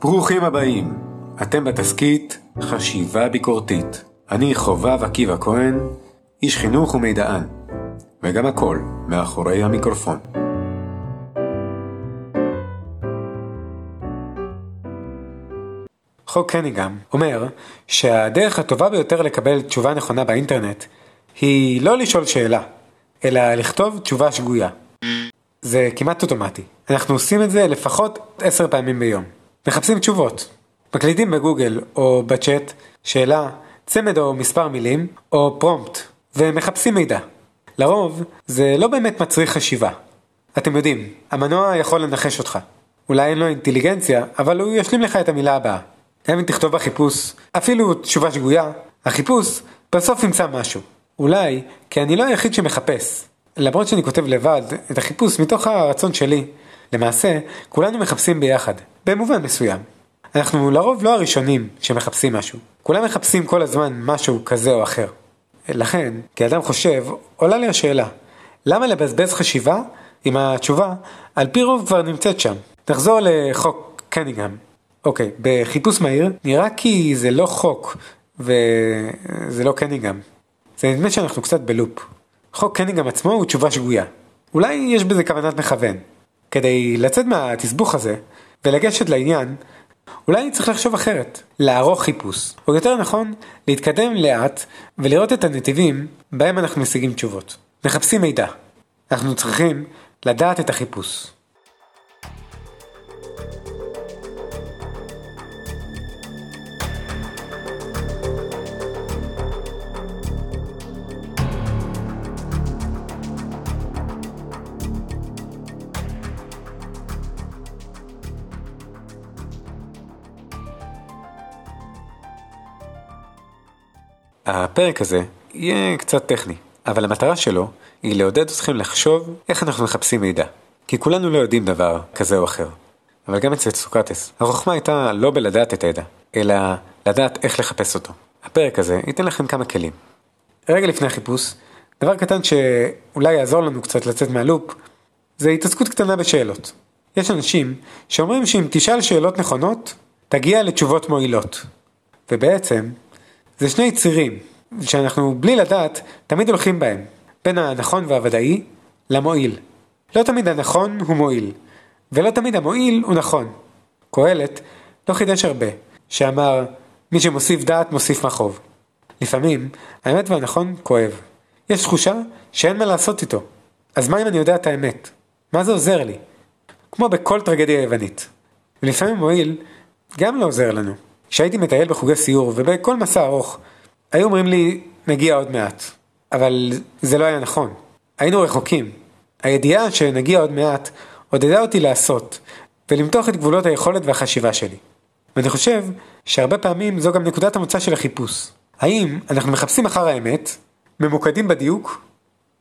ברוכים הבאים, אתם בתסכית חשיבה ביקורתית. אני חובב עקיבא כהן, איש חינוך ומידען, וגם הכל מאחורי המיקרופון. חוק קניגם אומר שהדרך הטובה ביותר לקבל תשובה נכונה באינטרנט היא לא לשאול שאלה, אלא לכתוב תשובה שגויה. זה כמעט אוטומטי. אנחנו עושים את זה לפחות עשר פעמים ביום. מחפשים תשובות. מקלידים בגוגל או בצ'אט שאלה, צמד או מספר מילים, או פרומפט, ומחפשים מידע. לרוב, זה לא באמת מצריך חשיבה. אתם יודעים, המנוע יכול לנחש אותך. אולי אין לו אינטליגנציה, אבל הוא ישלים לך את המילה הבאה. גם אם תכתוב בחיפוש, אפילו תשובה שגויה, החיפוש בסוף ימצא משהו. אולי, כי אני לא היחיד שמחפש. למרות שאני כותב לבד את החיפוש מתוך הרצון שלי, למעשה, כולנו מחפשים ביחד, במובן מסוים. אנחנו לרוב לא הראשונים שמחפשים משהו. כולם מחפשים כל הזמן משהו כזה או אחר. לכן, כאדם חושב, עולה לי השאלה, למה לבזבז חשיבה אם התשובה על פי רוב כבר נמצאת שם? נחזור לחוק קניגם. אוקיי, בחיפוש מהיר נראה כי זה לא חוק וזה לא קניגם. זה נדמה שאנחנו קצת בלופ. חוק קניגם עצמו הוא תשובה שגויה. אולי יש בזה כוונת מכוון. כדי לצאת מהתסבוך הזה ולגשת לעניין, אולי צריך לחשוב אחרת, לערוך חיפוש, או יותר נכון, להתקדם לאט ולראות את הנתיבים בהם אנחנו משיגים תשובות. מחפשים מידע. אנחנו צריכים לדעת את החיפוש. הפרק הזה יהיה קצת טכני, אבל המטרה שלו היא לעודד אתכם לחשוב איך אנחנו מחפשים מידע. כי כולנו לא יודעים דבר כזה או אחר. אבל גם אצל סוקרטס, החוכמה הייתה לא בלדעת את הידע, אלא לדעת איך לחפש אותו. הפרק הזה ייתן לכם כמה כלים. רגע לפני החיפוש, דבר קטן שאולי יעזור לנו קצת לצאת מהלופ, זה התעסקות קטנה בשאלות. יש אנשים שאומרים שאם תשאל שאלות נכונות, תגיע לתשובות מועילות. ובעצם, זה שני צירים, שאנחנו בלי לדעת תמיד הולכים בהם, בין הנכון והוודאי למועיל. לא תמיד הנכון הוא מועיל, ולא תמיד המועיל הוא נכון. קהלת לא חידש הרבה, שאמר מי שמוסיף דעת מוסיף מחוב. לפעמים האמת והנכון כואב. יש תחושה שאין מה לעשות איתו. אז מה אם אני יודע את האמת? מה זה עוזר לי? כמו בכל טרגדיה יוונית. ולפעמים מועיל גם לא עוזר לנו. כשהייתי מטייל בחוגי סיור ובכל מסע ארוך, היו אומרים לי, נגיע עוד מעט. אבל זה לא היה נכון. היינו רחוקים. הידיעה שנגיע עוד מעט עודדה אותי לעשות, ולמתוח את גבולות היכולת והחשיבה שלי. ואני חושב שהרבה פעמים זו גם נקודת המוצא של החיפוש. האם אנחנו מחפשים אחר האמת, ממוקדים בדיוק,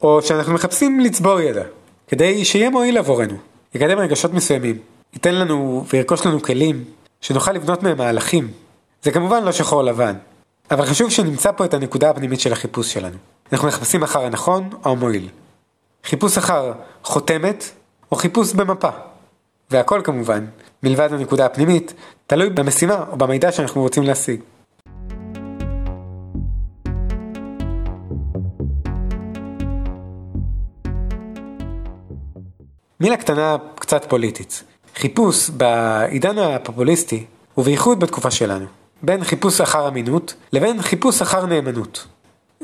או שאנחנו מחפשים לצבור ידע, כדי שיהיה מועיל עבורנו, יקדם רגשות מסוימים, ייתן לנו וירכוש לנו כלים, שנוכל לבנות מהם מהלכים. זה כמובן לא שחור לבן, אבל חשוב שנמצא פה את הנקודה הפנימית של החיפוש שלנו. אנחנו מחפשים אחר הנכון או המועיל. חיפוש אחר חותמת או חיפוש במפה. והכל כמובן, מלבד הנקודה הפנימית, תלוי במשימה או במידע שאנחנו רוצים להשיג. מילה קטנה קצת פוליטית. חיפוש בעידן הפופוליסטי, ובייחוד בתקופה שלנו, בין חיפוש אחר אמינות לבין חיפוש אחר נאמנות.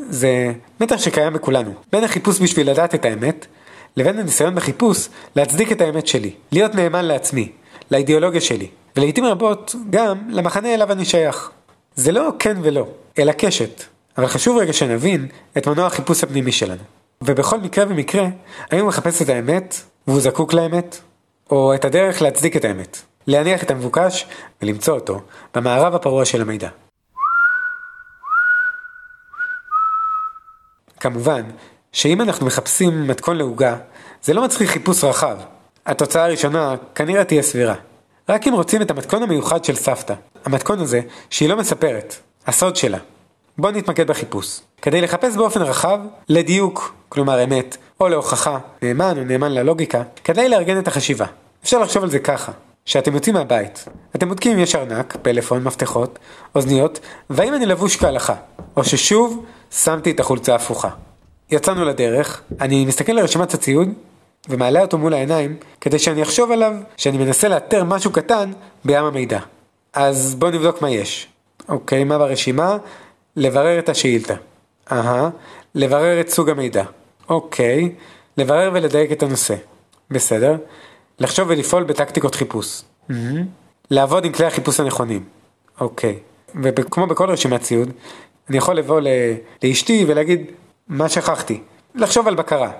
זה מתח שקיים בכולנו, בין החיפוש בשביל לדעת את האמת, לבין הניסיון בחיפוש להצדיק את האמת שלי, להיות נאמן לעצמי, לאידיאולוגיה שלי, ולעיתים רבות גם למחנה אליו אני שייך. זה לא כן ולא, אלא קשת, אבל חשוב רגע שנבין את מנוע החיפוש הפנימי שלנו. ובכל מקרה ומקרה, האם הוא מחפש את האמת, והוא זקוק לאמת, או את הדרך להצדיק את האמת, להניח את המבוקש ולמצוא אותו במערב הפרוע של המידע. כמובן, שאם אנחנו מחפשים מתכון לעוגה, זה לא מצריך חיפוש רחב. התוצאה הראשונה כנראה תהיה סבירה. רק אם רוצים את המתכון המיוחד של סבתא, המתכון הזה שהיא לא מספרת, הסוד שלה. בואו נתמקד בחיפוש. כדי לחפש באופן רחב, לדיוק, כלומר אמת, או להוכחה, נאמן או נאמן ללוגיקה, כדאי לארגן את החשיבה. אפשר לחשוב על זה ככה. שאתם יוצאים מהבית. אתם בודקים אם יש ארנק, פלאפון, מפתחות, אוזניות, והאם אני לבוש כהלכה, או ששוב שמתי את החולצה ההפוכה. יצאנו לדרך, אני מסתכל על רשימת הציוד, ומעלה אותו מול העיניים, כדי שאני אחשוב עליו שאני מנסה לאתר משהו קטן בים המידע. אז בואו נבדוק מה יש. אוקיי, מה ברשימה? לברר את השאילתה. אהה, לברר את סוג המידע. אוקיי, לברר ולדייק את הנושא. בסדר. לחשוב ולפעול בטקטיקות חיפוש. Mm-hmm. לעבוד עם כלי החיפוש הנכונים. אוקיי. וכמו בכל רשימת ציוד, אני יכול לבוא לאשתי ולהגיד, מה שכחתי? לחשוב על בקרה.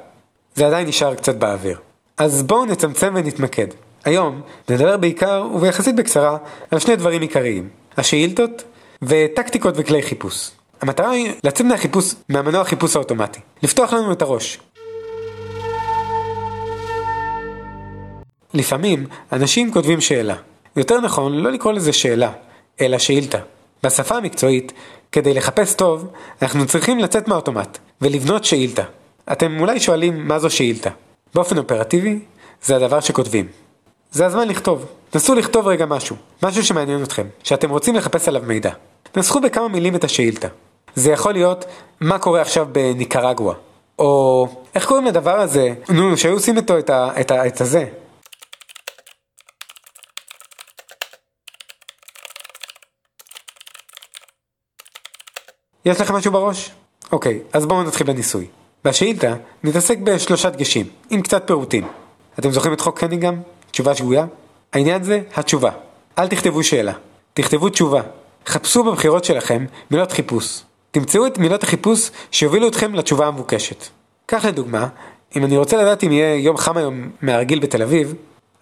זה עדיין נשאר קצת באוויר. אז בואו נצמצם ונתמקד. היום נדבר בעיקר וביחסית בקצרה על שני דברים עיקריים, השאילתות וטקטיקות וכלי חיפוש. המטרה היא לצאת מהחיפוש, מהמנוע החיפוש האוטומטי, לפתוח לנו את הראש. לפעמים אנשים כותבים שאלה. יותר נכון לא לקרוא לזה שאלה, אלא שאילתה. בשפה המקצועית, כדי לחפש טוב, אנחנו צריכים לצאת מהאוטומט ולבנות שאילתה. אתם אולי שואלים מה זו שאילתה. באופן אופרטיבי, זה הדבר שכותבים. זה הזמן לכתוב. נסו לכתוב רגע משהו, משהו שמעניין אתכם, שאתם רוצים לחפש עליו מידע. נסחו בכמה מילים את השאילתה. זה יכול להיות, מה קורה עכשיו בניקרגואה? או, איך קוראים לדבר הזה? נו, שהיו עושים איתו את, ה, את, ה, את הזה. יש לכם משהו בראש? אוקיי, אז בואו נתחיל בניסוי. בשאילתה נתעסק בשלושה דגשים, עם קצת פירוטים. אתם זוכרים את חוק קניגם? תשובה שגויה? העניין זה התשובה. אל תכתבו שאלה, תכתבו תשובה. חפשו בבחירות שלכם מילות חיפוש. תמצאו את מילות החיפוש שיובילו אתכם לתשובה המבוקשת. כך לדוגמה, אם אני רוצה לדעת אם יהיה יום חם היום מהרגיל בתל אביב,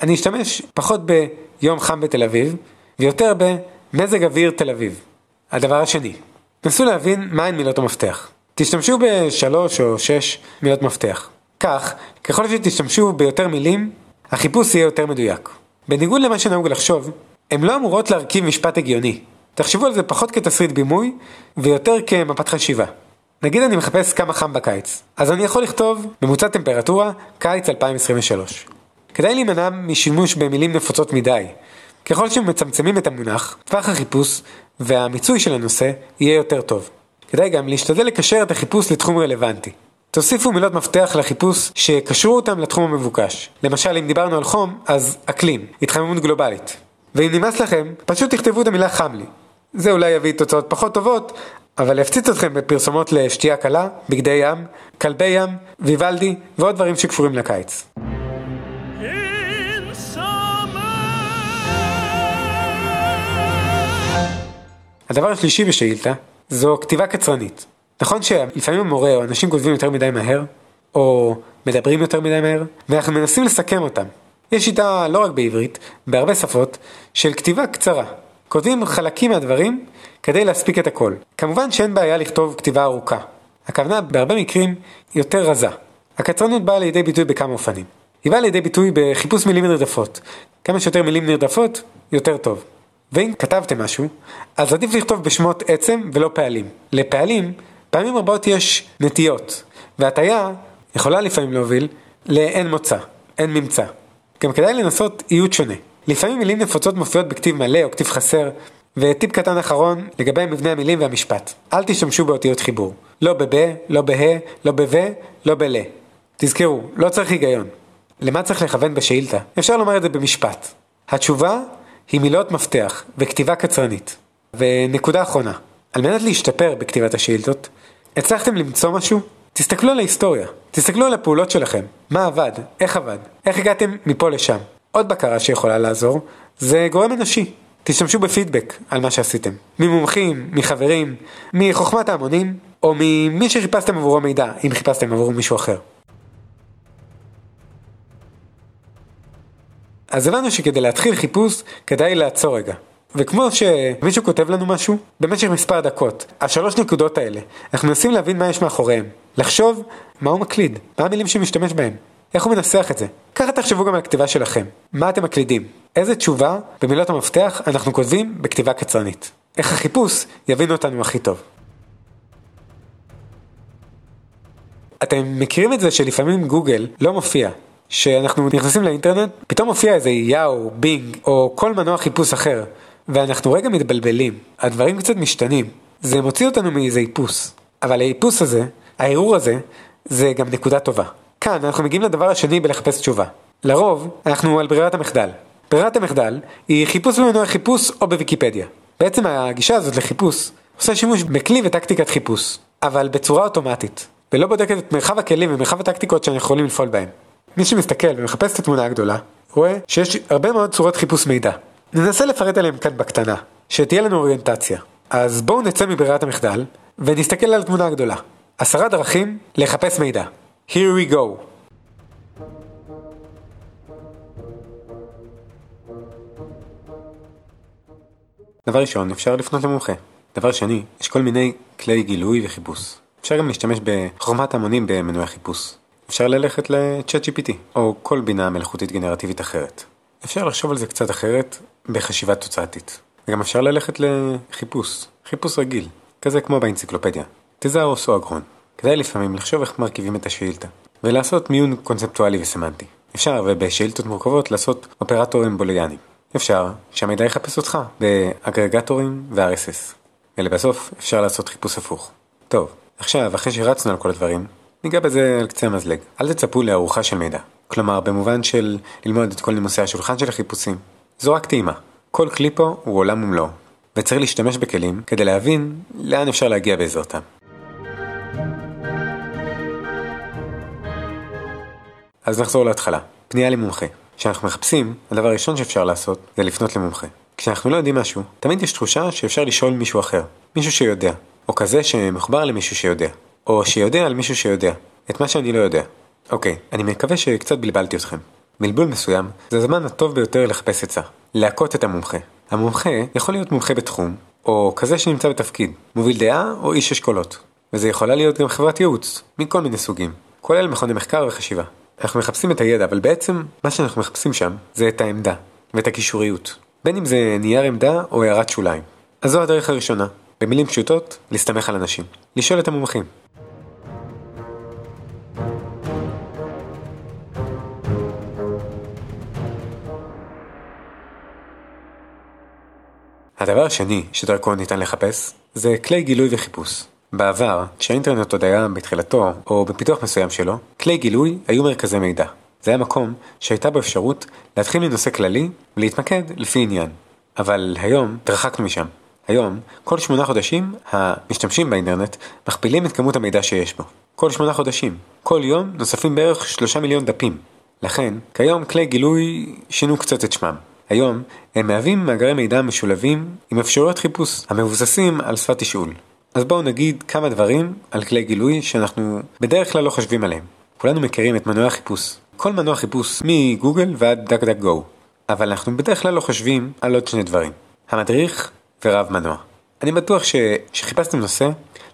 אני אשתמש פחות ביום חם בתל אביב, ויותר במזג אוויר תל אביב. הדבר השני, נסו להבין מהן מילות המפתח. תשתמשו בשלוש או שש מילות מפתח. כך, ככל שתשתמשו ביותר מילים, החיפוש יהיה יותר מדויק. בניגוד למה שנהוג לחשוב, הן לא אמורות להרכיב משפט הגיוני. תחשבו על זה פחות כתסריט בימוי, ויותר כמפת חשיבה. נגיד אני מחפש כמה חם בקיץ, אז אני יכול לכתוב ממוצע טמפרטורה, קיץ 2023. כדאי להימנע משימוש במילים נפוצות מדי. ככל שמצמצמים את המונח, טווח החיפוש והמיצוי של הנושא יהיה יותר טוב. כדאי גם להשתדל לקשר את החיפוש לתחום רלוונטי. תוסיפו מילות מפתח לחיפוש שקשרו אותם לתחום המבוקש. למשל, אם דיברנו על חום, אז אקלים, התחממות גלובלית. ואם נמאס לכם, פשוט תכתבו את המילה חם לי. זה אולי יביא תוצאות פחות טובות, אבל יפציץ אתכם בפרסומות לשתייה קלה, בגדי ים, כלבי ים, ויוולדי ועוד דברים שקשורים לקיץ. הדבר השלישי בשאילתה זו כתיבה קצרנית. נכון שלפעמים המורה או אנשים כותבים יותר מדי מהר, או מדברים יותר מדי מהר, ואנחנו מנסים לסכם אותם. יש שיטה לא רק בעברית, בהרבה שפות, של כתיבה קצרה. כותבים חלקים מהדברים כדי להספיק את הכל. כמובן שאין בעיה לכתוב כתיבה ארוכה. הכוונה בהרבה מקרים יותר רזה. הקצרנות באה לידי ביטוי בכמה אופנים. היא באה לידי ביטוי בחיפוש מילים נרדפות. כמה שיותר מילים נרדפות, יותר טוב. ואם כתבתם משהו, אז עדיף לכתוב בשמות עצם ולא פעלים. לפעלים, פעמים רבות יש נטיות, והטיה יכולה לפעמים להוביל לאין מוצא, אין ממצא. גם כדאי לנסות איות שונה. לפעמים מילים נפוצות מופיעות בכתיב מלא או כתיב חסר, וטיפ קטן אחרון לגבי מבנה המילים והמשפט. אל תשתמשו באותיות חיבור. לא בב, לא בה, לא בב, לא בלה. תזכרו, לא צריך היגיון. למה צריך לכוון בשאילתה? אפשר לומר את זה במשפט. התשובה היא מילות מפתח וכתיבה קצרנית. ונקודה אחרונה, על מנת להשתפר בכתיבת השאילתות, הצלחתם למצוא משהו? תסתכלו על ההיסטוריה, תסתכלו על הפעולות שלכם, מה עבד, איך עבד, איך הגעתם מפה לשם. עוד בקרה שיכולה לעזור, זה גורם אנושי. תשתמשו בפידבק על מה שעשיתם. ממומחים, מחברים, מחוכמת ההמונים, או ממי שחיפשתם עבורו מידע, אם חיפשתם עבור מישהו אחר. אז הבנו שכדי להתחיל חיפוש, כדאי לעצור רגע. וכמו שמישהו כותב לנו משהו, במשך מספר דקות, השלוש נקודות האלה, אנחנו מנסים להבין מה יש מאחוריהם. לחשוב מה הוא מקליד, מה המילים שהוא משתמש בהם, איך הוא מנסח את זה. ככה תחשבו גם על הכתיבה שלכם. מה אתם מקלידים? איזה תשובה במילות המפתח אנחנו כותבים בכתיבה קצרנית. איך החיפוש יבין אותנו הכי טוב. אתם מכירים את זה שלפעמים גוגל לא מופיע, שאנחנו נכנסים לאינטרנט, פתאום מופיע איזה יאו, בינג, או כל מנוע חיפוש אחר, ואנחנו רגע מתבלבלים, הדברים קצת משתנים, זה מוציא אותנו מאיזה איפוס, אבל האיפוס הזה, הערעור הזה, זה גם נקודה טובה. כאן אנחנו מגיעים לדבר השני בלחפש תשובה. לרוב, אנחנו על ברירת המחדל. ברירת המחדל היא חיפוש במנוע חיפוש או בוויקיפדיה. בעצם הגישה הזאת לחיפוש עושה שימוש בכלי וטקטיקת חיפוש, אבל בצורה אוטומטית, ולא בודקת את מרחב הכלים ומרחב הטקטיקות שאנחנו יכולים לפעול בהם. מי שמסתכל ומחפש את התמונה הגדולה, רואה שיש הרבה מאוד צורות חיפוש מידע. ננסה לפרט עליהם כאן בקטנה, שתהיה לנו אוריינטציה. אז בואו נצא מברירת המחדל, ונסתכל על התמונה הגדולה. עשרה דרכים לחפש מידע. Here we go. דבר ראשון, אפשר לפנות למומחה. דבר שני, יש כל מיני כלי גילוי וחיפוש. אפשר גם להשתמש בחוכמת המונים במנועי חיפוש. אפשר ללכת ל-chat GPT, או כל בינה מלאכותית גנרטיבית אחרת. אפשר לחשוב על זה קצת אחרת בחשיבה תוצאתית. וגם אפשר ללכת לחיפוש, חיפוש רגיל, כזה כמו באנציקלופדיה. תזהרוס או אגרון. כדאי לפעמים לחשוב איך מרכיבים את השאילתה, ולעשות מיון קונספטואלי וסמנטי. אפשר, ובשאילתות מורכבות, לעשות אופרטורים בוליאניים. אפשר שהמידע יחפש אותך באגרגטורים ו-RSS. ולבסוף, אפשר לעשות חיפוש הפוך. טוב, עכשיו, אחרי שרצנו על כל הדברים, ניגע בזה על קצה המזלג. אל תצפו לארוחה של מידע. כלומר, במובן של ללמוד את כל נימוסי השולחן של החיפושים. זו רק טעימה. כל כלי פה הוא עולם ומלואו. וצריך להשתמש בכלים כדי להבין לאן אפשר להגיע בעזרתם. אז נחזור להתחלה. פנייה למומחה. כשאנחנו מחפשים, הדבר הראשון שאפשר לעשות זה לפנות למומחה. כשאנחנו לא יודעים משהו, תמיד יש תחושה שאפשר לשאול מישהו אחר, מישהו שיודע, או כזה שמחובר למישהו שיודע, או שיודע על מישהו שיודע, את מה שאני לא יודע. אוקיי, אני מקווה שקצת בלבלתי אתכם. בלבול מסוים זה הזמן הטוב ביותר לחפש עצה, להכות את המומחה. המומחה יכול להיות מומחה בתחום, או כזה שנמצא בתפקיד, מוביל דעה או איש אשכולות. וזה יכולה להיות גם חברת ייעוץ, מכל מיני סוגים, כולל מכוני מחקר וחשיבה. אנחנו מחפשים את הידע, אבל בעצם מה שאנחנו מחפשים שם זה את העמדה ואת הקישוריות. בין אם זה נייר עמדה או הערת שוליים. אז זו הדרך הראשונה, במילים פשוטות, להסתמך על אנשים. לשאול את המומחים. הדבר השני שדרכו ניתן לחפש, זה כלי גילוי וחיפוש. בעבר, כשהאינטרנט עוד היה בתחילתו, או בפיתוח מסוים שלו, כלי גילוי היו מרכזי מידע. זה היה מקום שהייתה בו אפשרות להתחיל מנושא כללי ולהתמקד לפי עניין. אבל היום התרחקנו משם. היום, כל שמונה חודשים, המשתמשים באינטרנט מכפילים את כמות המידע שיש בו. כל שמונה חודשים. כל יום נוספים בערך שלושה מיליון דפים. לכן, כיום כלי גילוי שינו קצת את שמם. היום, הם מהווים מאגרי מידע משולבים עם אפשרויות חיפוש המבוססים על שפת תשאול. אז בואו נגיד כמה דברים על כלי גילוי שאנחנו בדרך כלל לא חושבים עליהם. כולנו מכירים את מנועי החיפוש. כל מנוע חיפוש מגוגל ועד דק דק גו. אבל אנחנו בדרך כלל לא חושבים על עוד שני דברים. המדריך ורב מנוע. אני בטוח שכשחיפשתם נושא,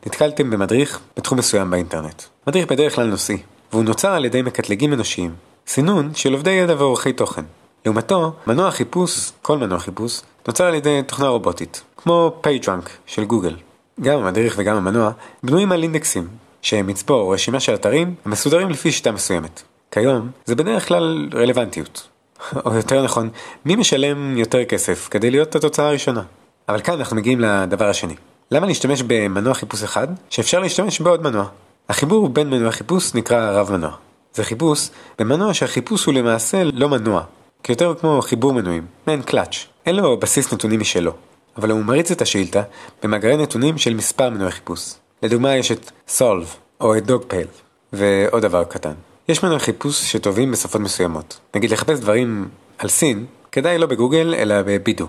נתקלתם במדריך בתחום מסוים באינטרנט. מדריך בדרך כלל נושאי, והוא נוצר על ידי מקטלגים אנושיים. סינון של עובדי ידע ועורכי תוכן. לעומתו, מנוע חיפוש, כל מנוע חיפוש, נוצר על ידי תוכנה רובוטית, כמו PageRank של גוגל. גם המדריך וגם המנוע בנויים על אינדקסים, שהם מצבור רשימה של אתרים המסודרים לפי שיטה מסוימת. כיום, זה בדרך כלל רלוונטיות. או יותר נכון, מי משלם יותר כסף כדי להיות התוצאה הראשונה. אבל כאן אנחנו מגיעים לדבר השני. למה להשתמש במנוע חיפוש אחד, שאפשר להשתמש בעוד מנוע? החיבור בין מנוע חיפוש נקרא רב מנוע. זה חיפוש במנוע שהחיפוש הוא למעשה לא מנוע, כיותר כמו חיבור מנועים, מעין קלאץ'. אין לו בסיס נתונים משלו, אבל הוא מריץ את השאילתה במאגרי נתונים של מספר מנועי חיפוש. לדוגמה יש את Solve או את Dogpale. ועוד דבר קטן, יש מנועי חיפוש שטובים בשפות מסוימות. נגיד לחפש דברים על סין, כדאי לא בגוגל אלא בבידו.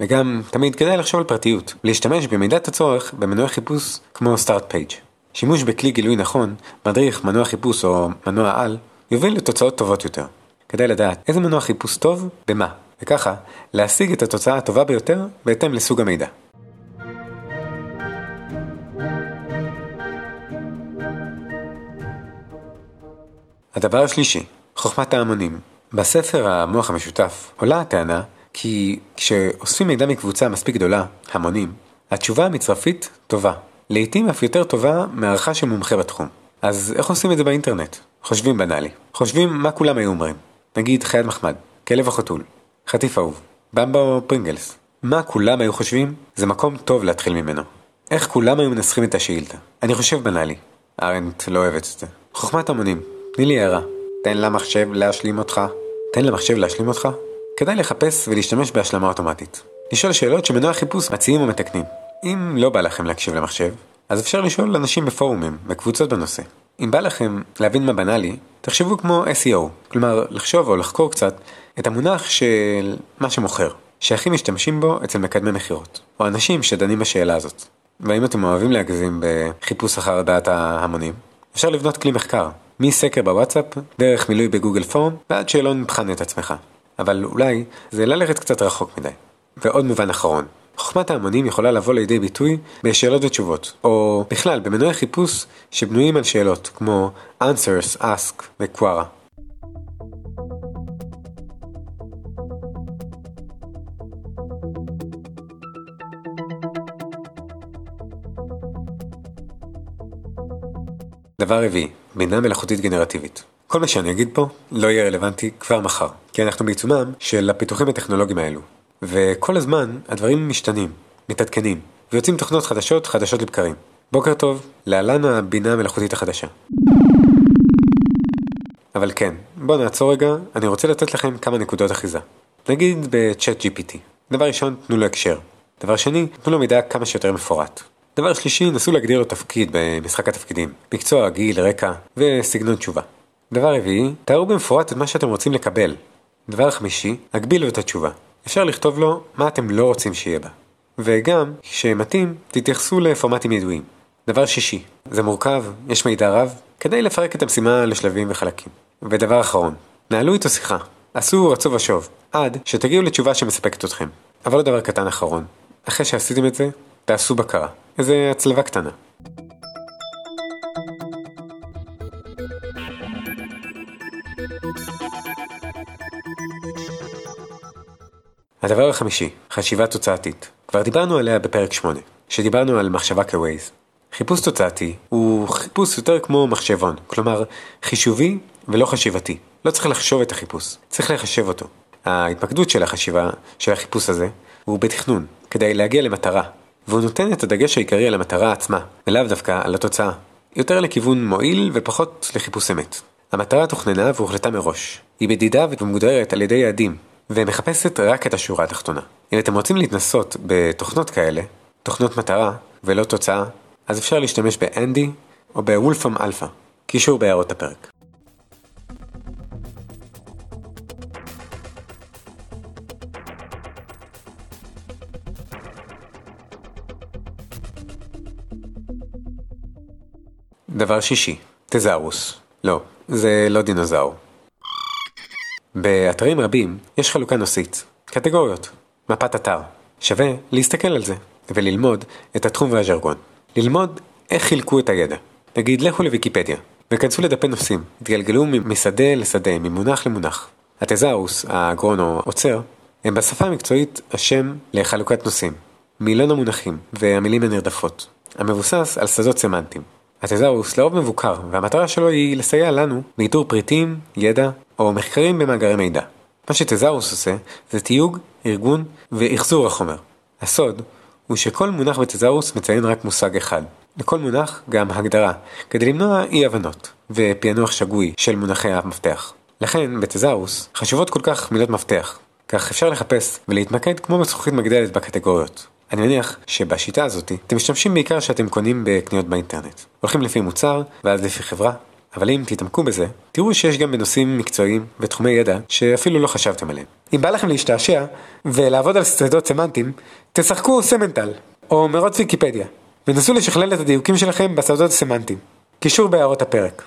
וגם תמיד כדאי לחשוב על פרטיות, ולהשתמש במידת הצורך במנועי חיפוש כמו Start Page. שימוש בכלי גילוי נכון, מדריך, מנוע חיפוש או מנוע על, יוביל לתוצאות טובות יותר. כדאי לדעת איזה מנוע חיפוש טוב במה, וככה להשיג את התוצאה הטובה ביותר בהתאם לסוג המידע. הדבר השלישי, חוכמת ההמונים. בספר המוח המשותף עולה הטענה כי כשאוספים מידע מקבוצה מספיק גדולה, המונים, התשובה המצרפית טובה. לעתים אף יותר טובה מהערכה של מומחה בתחום. אז איך עושים את זה באינטרנט? חושבים בנאלי. חושבים מה כולם היו אומרים. נגיד חייד מחמד, כלב החתול, חטיף אהוב, במבה או פרינגלס. מה כולם היו חושבים, זה מקום טוב להתחיל ממנו. איך כולם היו מנסחים את השאילתה. אני חושב בנאלי. ארנט לא אוהבת את זה. חוכמת המונים, תני לי הערה. תן למחשב להשלים אותך. תן למחשב להשלים אותך? כדאי לחפש ולהשתמש בהשלמה אוטומטית. לשאול שאלות שמנוע החיפוש מציעים ומתקנים. אם לא בא לכם להקשיב למחשב, אז אפשר לשאול אנשים בפורומים, בקבוצות בנושא. אם בא לכם להבין מה בנאלי, תחשבו כמו SEO, כלומר לחשוב או לחקור קצת את המונח של מה שמוכר, שהכי משתמשים בו אצל מקדמי מכירות, או אנשים שדנים בשאלה הזאת. והאם אתם אוהבים להגזים בחיפוש אחר דעת ההמונים, אפשר לבנות כלי מחקר, מסקר בוואטסאפ, דרך מילוי בגוגל פורם, ועד שאלון בחן את עצמך. אבל אולי זה ללכת קצת רחוק מדי. ועוד מובן אחרון, חוכמת ההמונים יכולה לבוא לידי ביטוי בשאלות ותשובות, או בכלל במנועי חיפוש שבנויים על שאלות, כמו answers, ask ו-quara. דבר רביעי, בינה מלאכותית גנרטיבית. כל מה שאני אגיד פה לא יהיה רלוונטי כבר מחר, כי אנחנו בעיצומם של הפיתוחים הטכנולוגיים האלו. וכל הזמן הדברים משתנים, מתעדכנים, ויוצאים תוכנות חדשות חדשות לבקרים. בוקר טוב, להלן הבינה המלאכותית החדשה. אבל כן, בואו נעצור רגע, אני רוצה לתת לכם כמה נקודות אחיזה. נגיד בצ'אט GPT. דבר ראשון, תנו לו הקשר. דבר שני, תנו לו מידע כמה שיותר מפורט. דבר שלישי, נסו להגדיר לו תפקיד במשחק התפקידים. מקצוע, גיל, רקע וסגנון תשובה. דבר רביעי, תארו במפורט את מה שאתם רוצים לקבל. דבר חמישי, הגבילו את התשובה. אפשר לכתוב לו מה אתם לא רוצים שיהיה בה. וגם, כשמתאים, תתייחסו לפורמטים ידועים. דבר שישי, זה מורכב, יש מידע רב, כדי לפרק את המשימה לשלבים וחלקים. ודבר אחרון, נהלו איתו שיחה. עשו רצו ושוב, עד שתגיעו לתשובה שמספקת אתכם. אבל עוד דבר קטן אחרון, אחרי שעשיתם את זה, תעשו בקרה. איזה הצלבה קטנה. הדבר החמישי, חשיבה תוצאתית. כבר דיברנו עליה בפרק 8, שדיברנו על מחשבה כווייז. חיפוש תוצאתי הוא חיפוש יותר כמו מחשבון, כלומר חישובי ולא חשיבתי. לא צריך לחשוב את החיפוש, צריך לחשב אותו. ההתמקדות של החשיבה, של החיפוש הזה, הוא בתכנון, כדי להגיע למטרה, והוא נותן את הדגש העיקרי על המטרה עצמה, ולאו דווקא על התוצאה. יותר לכיוון מועיל ופחות לחיפוש אמת. המטרה תוכננה והוחלטה מראש. היא בדידה ומוגדרת על ידי יעדים, ומחפשת רק את השורה התחתונה. אם אתם רוצים להתנסות בתוכנות כאלה, תוכנות מטרה ולא תוצאה, אז אפשר להשתמש באנדי או בוולפרם אלפא, קישור בהערות הפרק. דבר שישי, תזאורוס. לא, זה לא דינוזאור. באתרים רבים יש חלוקה נושאית, קטגוריות, מפת אתר. שווה להסתכל על זה וללמוד את התחום והז'רגון. ללמוד איך חילקו את הידע. נגיד לכו לוויקיפדיה וכנסו לדפי נושאים, התגלגלו משדה לשדה, ממונח למונח. התזארוס, האגרון או עוצר, הם בשפה המקצועית השם לחלוקת נושאים, מילון המונחים והמילים הנרדפות, המבוסס על שדות סמנטיים. התזארוס לרוב מבוקר, והמטרה שלו היא לסייע לנו באיתור פריטים, ידע או מחקרים במאגרי מידע. מה שתזארוס עושה זה תיוג, ארגון ואחזור החומר. הסוד הוא שכל מונח בתזארוס מציין רק מושג אחד. לכל מונח גם הגדרה, כדי למנוע אי הבנות ופענוח שגוי של מונחי המפתח. לכן בתזארוס חשובות כל כך מילות מפתח, כך אפשר לחפש ולהתמקד כמו בזכוכית מגדלת בקטגוריות. אני מניח שבשיטה הזאת אתם משתמשים בעיקר שאתם קונים בקניות באינטרנט. הולכים לפי מוצר, ואז לפי חברה, אבל אם תתעמקו בזה, תראו שיש גם בנושאים מקצועיים ותחומי ידע שאפילו לא חשבתם עליהם. אם בא לכם להשתעשע ולעבוד על שדות סמנטיים, תשחקו סמנטל, או מרוץ ויקיפדיה, ונסו לשכלל את הדיוקים שלכם בשדות הסמנטיים. קישור בהערות הפרק.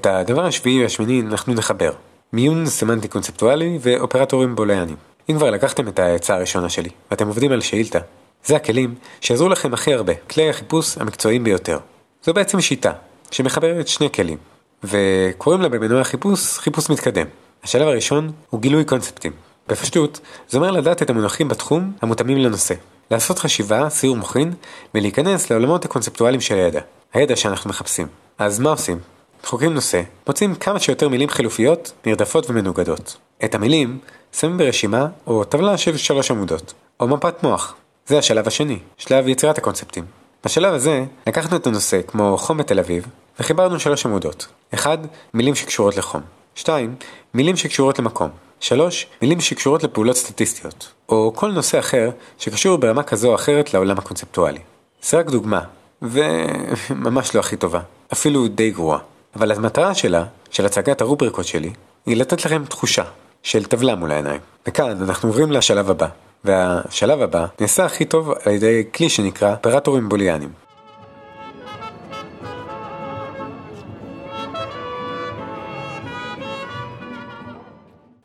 את הדבר השביעי והשמיני אנחנו נחבר. מיון סמנטי קונספטואלי ואופרטורים בוליאנים. אם כבר לקחתם את העצה הראשונה שלי, ואתם עובדים על שאילתה, זה הכלים שיעזרו לכם הכי הרבה, כלי החיפוש המקצועיים ביותר. זו בעצם שיטה, שמחברת שני כלים, וקוראים לה במנועי החיפוש חיפוש מתקדם. השלב הראשון הוא גילוי קונספטים. בפשטות, זה אומר לדעת את המונחים בתחום המותאמים לנושא. לעשות חשיבה, סיור מוחין, ולהיכנס לעולמות הקונספטואליים של הידע. הידע שאנחנו מחפשים. אז מה עושים? חוקרים נושא, מוצאים כמה שיותר מילים חילופיות, נרדפות ומנוגדות. את המילים שמים ברשימה או טבלה של שלוש עמודות, או מפת מוח. זה השלב השני, שלב יצירת הקונספטים. בשלב הזה לקחנו את הנושא כמו חום בתל אביב, וחיברנו שלוש עמודות. 1. מילים שקשורות לחום. 2. מילים שקשורות למקום. 3. מילים שקשורות לפעולות סטטיסטיות. או כל נושא אחר שקשור ברמה כזו או אחרת לעולם הקונספטואלי. זה רק דוגמה, וממש לא הכי טובה. אפילו די גרועה. אבל המטרה שלה, של הצגת הרובריקות שלי, היא לתת לכם תחושה של טבלה מול העיניים. וכאן אנחנו עוברים לשלב הבא, והשלב הבא נעשה הכי טוב על ידי כלי שנקרא אופרטורים בוליאנים.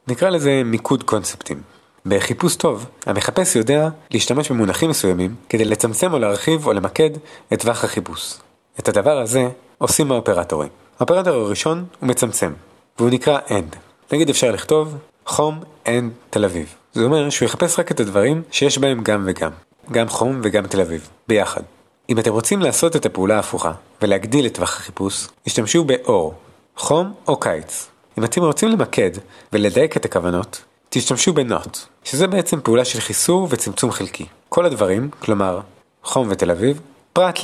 נקרא לזה מיקוד קונספטים. בחיפוש טוב, המחפש יודע להשתמש במונחים מסוימים כדי לצמצם או להרחיב או למקד את טווח החיפוש. את הדבר הזה עושים האופרטורים. האופרטור הראשון הוא מצמצם, והוא נקרא AND. נגיד אפשר לכתוב חום AND תל אביב. זה אומר שהוא יחפש רק את הדברים שיש בהם גם וגם. גם חום וגם תל אביב, ביחד. אם אתם רוצים לעשות את הפעולה ההפוכה, ולהגדיל את טווח החיפוש, השתמשו באור, חום או קיץ. אם אתם רוצים למקד ולדייק את הכוונות, תשתמשו בנוט, שזה בעצם פעולה של חיסור וצמצום חלקי. כל הדברים, כלומר, חום ותל אביב, פרט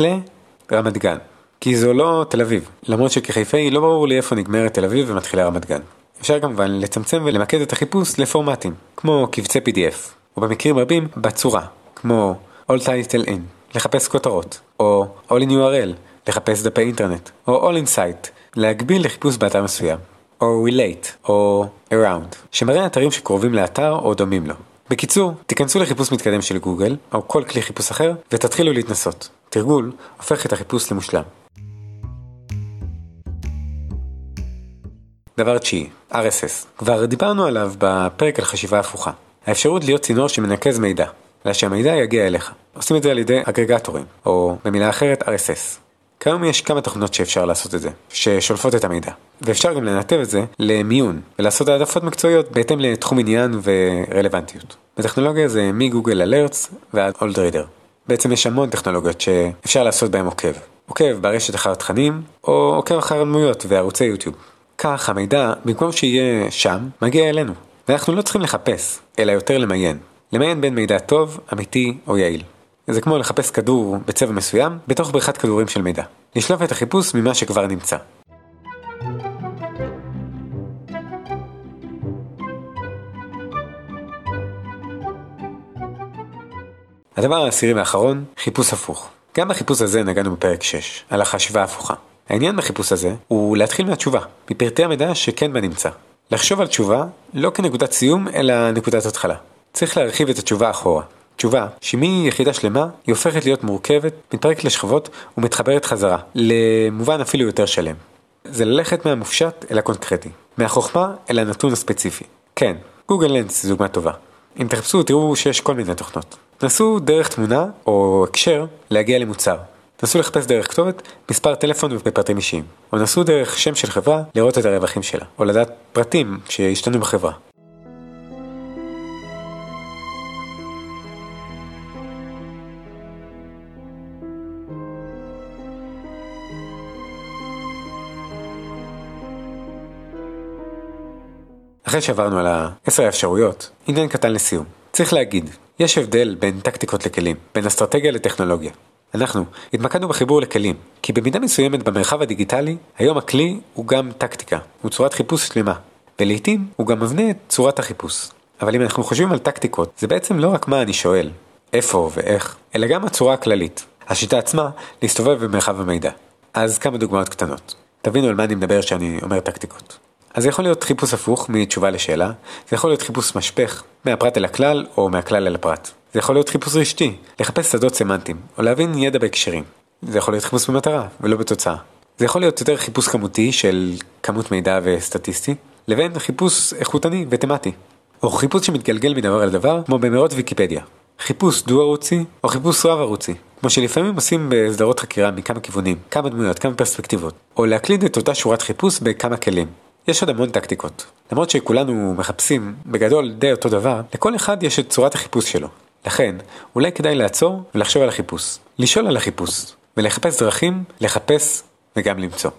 לרמת גן. כי זו לא תל אביב, למרות שכחיפאי לא ברור לי איפה נגמרת תל אביב ומתחילה רמת גן. אפשר כמובן לצמצם ולמקד את החיפוש לפורמטים, כמו קבצי PDF, ובמקרים רבים בצורה, כמו All Title In, לחפש כותרות, או All in URL, לחפש דפי אינטרנט, או All in Site, להגביל לחיפוש באתר מסוים, או Relate, או Around, שמראה אתרים שקרובים לאתר או דומים לו. בקיצור, תיכנסו לחיפוש מתקדם של גוגל, או כל כלי חיפוש אחר, ותתחילו להתנסות. תרגול הופך את החיפוש למושלם. דבר תשיעי, RSS. כבר דיברנו עליו בפרק על חשיבה הפוכה. האפשרות להיות צינור שמנקז מידע, אלא שהמידע יגיע אליך. עושים את זה על ידי אגרגטורים, או במילה אחרת RSS. כיום יש כמה תוכנות שאפשר לעשות את זה, ששולפות את המידע. ואפשר גם לנתב את זה למיון, ולעשות העדפות מקצועיות בהתאם לתחום עניין ורלוונטיות. בטכנולוגיה זה מגוגל אלרטס ועד אולדרידר. בעצם יש המון טכנולוגיות שאפשר לעשות בהן עוקב. עוקב ברשת אחר תכנים, או עוקב אחר דמויות וערוצי יוטיוב. כך המידע, במקום שיהיה שם, מגיע אלינו. ואנחנו לא צריכים לחפש, אלא יותר למיין. למיין בין מידע טוב, אמיתי או יעיל. זה כמו לחפש כדור בצבע מסוים בתוך בריכת כדורים של מידע. לשלוף את החיפוש ממה שכבר נמצא. הדבר העשירי והאחרון, חיפוש הפוך. גם בחיפוש הזה נגענו בפרק 6, על החשיבה ההפוכה. העניין בחיפוש הזה הוא להתחיל מהתשובה, מפרטי המידע שכן בנמצא. לחשוב על תשובה לא כנקודת סיום, אלא נקודת התחלה. צריך להרחיב את התשובה אחורה. תשובה, שמיחידה שלמה היא הופכת להיות מורכבת, מתפרקת לשכבות ומתחברת חזרה, למובן אפילו יותר שלם. זה ללכת מהמופשט אל הקונקרטי, מהחוכמה אל הנתון הספציפי. כן, גוגל לנס זו דוגמה טובה. אם תחפשו תראו שיש כל מיני תוכנות. נסו דרך תמונה או הקשר להגיע למוצר. נסו לחפש דרך כתובת, מספר טלפון ופרטים אישיים. או נסו דרך שם של חברה לראות את הרווחים שלה, או לדעת פרטים שהשתנו בחברה. אחרי שעברנו על העשר האפשרויות, עניין קטן לסיום. צריך להגיד, יש הבדל בין טקטיקות לכלים, בין אסטרטגיה לטכנולוגיה. אנחנו התמקדנו בחיבור לכלים, כי במידה מסוימת במרחב הדיגיטלי, היום הכלי הוא גם טקטיקה, הוא צורת חיפוש שלמה, ולעיתים הוא גם מבנה את צורת החיפוש. אבל אם אנחנו חושבים על טקטיקות, זה בעצם לא רק מה אני שואל, איפה ואיך, אלא גם הצורה הכללית. השיטה עצמה, להסתובב במרחב המידע. אז כמה דוגמאות קטנות. תבינו על מה אני מדבר כשאני אומר טקטיקות. אז זה יכול להיות חיפוש הפוך מתשובה לשאלה, זה יכול להיות חיפוש משפך, מהפרט אל הכלל או מהכלל אל הפרט. זה יכול להיות חיפוש רשתי, לחפש שדות סמנטיים, או להבין ידע בהקשרים. זה יכול להיות חיפוש במטרה, ולא בתוצאה. זה יכול להיות יותר חיפוש כמותי של כמות מידע וסטטיסטי, לבין חיפוש איכותני ותמטי. או חיפוש שמתגלגל מדבר לדבר, כמו במאות ויקיפדיה. חיפוש דו-ערוצי, או חיפוש רב-ערוצי. כמו שלפעמים עושים בסדרות חקירה מכמה כיוונים, כמה דמויות, כמה פרספקטיבות. או להקליד את אותה שורת חיפוש בכמה כלים. יש עוד המון טקטיקות. למרות שכולנו מחפשים בגדול די אותו דבר, לכל אחד יש את צורת החיפוש שלו. לכן, אולי כדאי לעצור ולחשוב על החיפוש. לשאול על החיפוש, ולחפש דרכים לחפש וגם למצוא.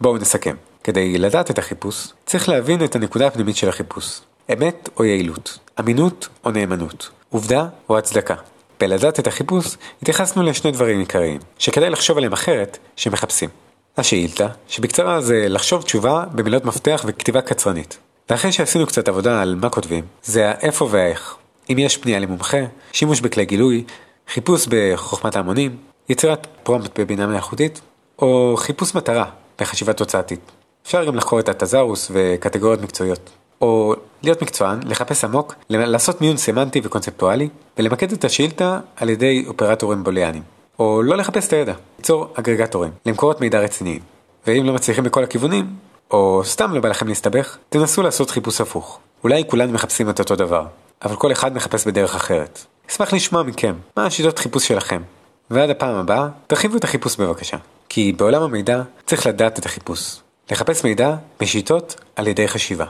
בואו נסכם. כדי לדעת את החיפוש, צריך להבין את הנקודה הפנימית של החיפוש. אמת או יעילות, אמינות או נאמנות, עובדה או הצדקה. בלדעת את החיפוש, התייחסנו לשני דברים עיקריים, שכדאי לחשוב עליהם אחרת, שמחפשים. השאילתה, שבקצרה זה לחשוב תשובה במילות מפתח וכתיבה קצרנית. ואחרי שעשינו קצת עבודה על מה כותבים, זה האיפה והאיך. אם יש פנייה למומחה, שימוש בכלי גילוי, חיפוש בחוכמת ההמונים, יצירת פרומפט בבינה מלאכותית, או חיפוש מטרה בחשיבה תוצאתית. אפשר גם לחקור את התזרוס וקטגוריות מקצועיות. או להיות מקצוען, לחפש עמוק, לעשות מיון סמנטי וקונספטואלי, ולמקד את השאילתה על ידי אופרטורים בוליאנים. או לא לחפש את הידע, ליצור אגרגטורים, למקורות מידע רציניים. ואם לא מצליחים בכל הכיוונים, או סתם לא בא לכם להסתבך, תנסו לעשות חיפוש הפוך. אולי כולנו מחפשים את אותו דבר, אבל כל אחד מחפש בדרך אחרת. אשמח לשמוע מכם, מה השיטות חיפוש שלכם. ועד הפעם הבאה, תרחיבו את החיפוש בבקשה. כי בעולם המידע צריך לדעת את החיפוש. לחפש מידע בשיטות על ידי חשיבה.